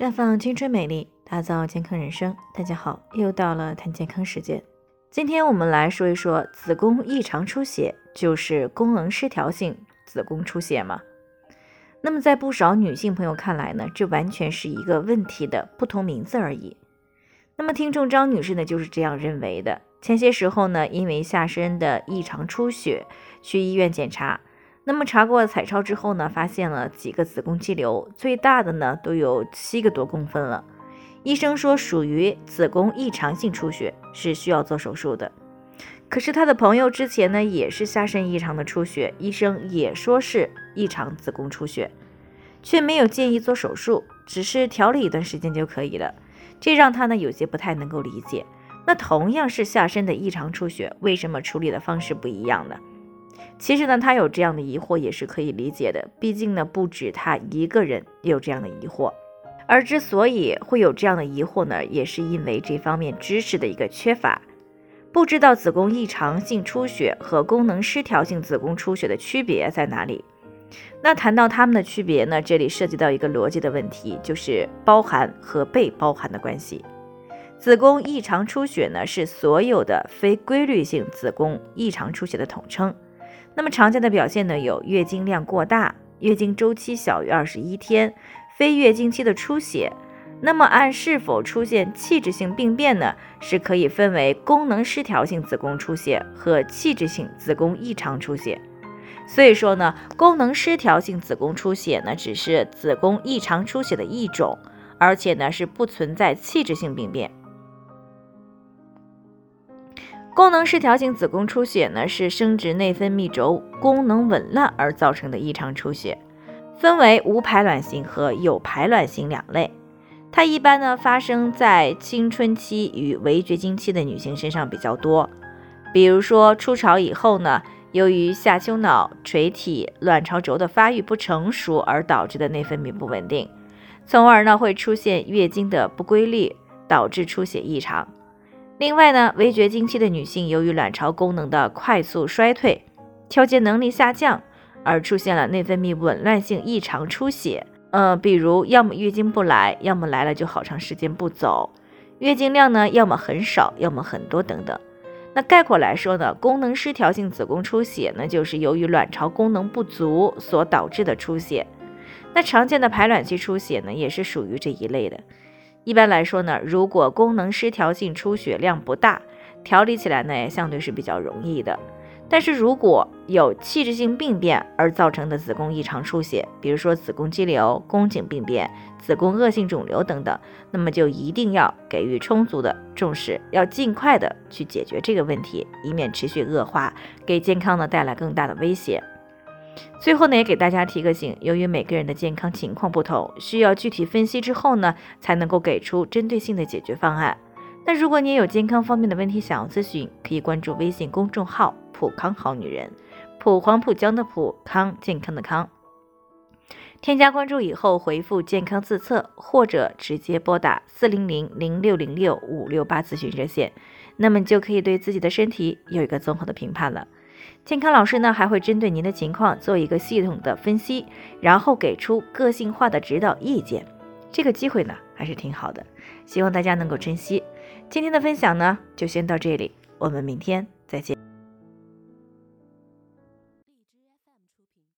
绽放青春美丽，打造健康人生。大家好，又到了谈健康时间。今天我们来说一说子宫异常出血，就是功能失调性子宫出血吗？那么在不少女性朋友看来呢，这完全是一个问题的不同名字而已。那么听众张女士呢就是这样认为的。前些时候呢，因为下身的异常出血，去医院检查。那么查过彩超之后呢，发现了几个子宫肌瘤，最大的呢都有七个多公分了。医生说属于子宫异常性出血，是需要做手术的。可是他的朋友之前呢也是下身异常的出血，医生也说是异常子宫出血，却没有建议做手术，只是调理一段时间就可以了。这让他呢有些不太能够理解。那同样是下身的异常出血，为什么处理的方式不一样呢？其实呢，他有这样的疑惑也是可以理解的，毕竟呢，不止他一个人有这样的疑惑。而之所以会有这样的疑惑呢，也是因为这方面知识的一个缺乏，不知道子宫异常性出血和功能失调性子宫出血的区别在哪里。那谈到它们的区别呢，这里涉及到一个逻辑的问题，就是包含和被包含的关系。子宫异常出血呢，是所有的非规律性子宫异常出血的统称。那么常见的表现呢，有月经量过大、月经周期小于二十一天、非月经期的出血。那么按是否出现器质性病变呢，是可以分为功能失调性子宫出血和器质性子宫异常出血。所以说呢，功能失调性子宫出血呢，只是子宫异常出血的一种，而且呢是不存在器质性病变。功能失调性子宫出血呢，是生殖内分泌轴功能紊乱而造成的异常出血，分为无排卵型和有排卵型两类。它一般呢发生在青春期与围绝经期的女性身上比较多。比如说初潮以后呢，由于下丘脑垂体卵巢轴的发育不成熟而导致的内分泌不稳定，从而呢会出现月经的不规律，导致出血异常。另外呢，围绝经期的女性由于卵巢功能的快速衰退，调节能力下降，而出现了内分泌紊乱性异常出血。呃，比如要么月经不来，要么来了就好长时间不走，月经量呢要么很少，要么很多等等。那概括来说呢，功能失调性子宫出血呢，就是由于卵巢功能不足所导致的出血。那常见的排卵期出血呢，也是属于这一类的。一般来说呢，如果功能失调性出血量不大，调理起来呢也相对是比较容易的。但是如果有器质性病变而造成的子宫异常出血，比如说子宫肌瘤、宫颈病变、子宫恶性肿瘤等等，那么就一定要给予充足的重视，要尽快的去解决这个问题，以免持续恶化，给健康呢带来更大的威胁。最后呢，也给大家提个醒，由于每个人的健康情况不同，需要具体分析之后呢，才能够给出针对性的解决方案。那如果你也有健康方面的问题想要咨询，可以关注微信公众号“普康好女人”，普黄浦江的普康健康的康。添加关注以后，回复“健康自测”或者直接拨打四零零零六零六五六八咨询热线，那么就可以对自己的身体有一个综合的评判了。健康老师呢还会针对您的情况做一个系统的分析，然后给出个性化的指导意见。这个机会呢还是挺好的，希望大家能够珍惜。今天的分享呢就先到这里，我们明天再见。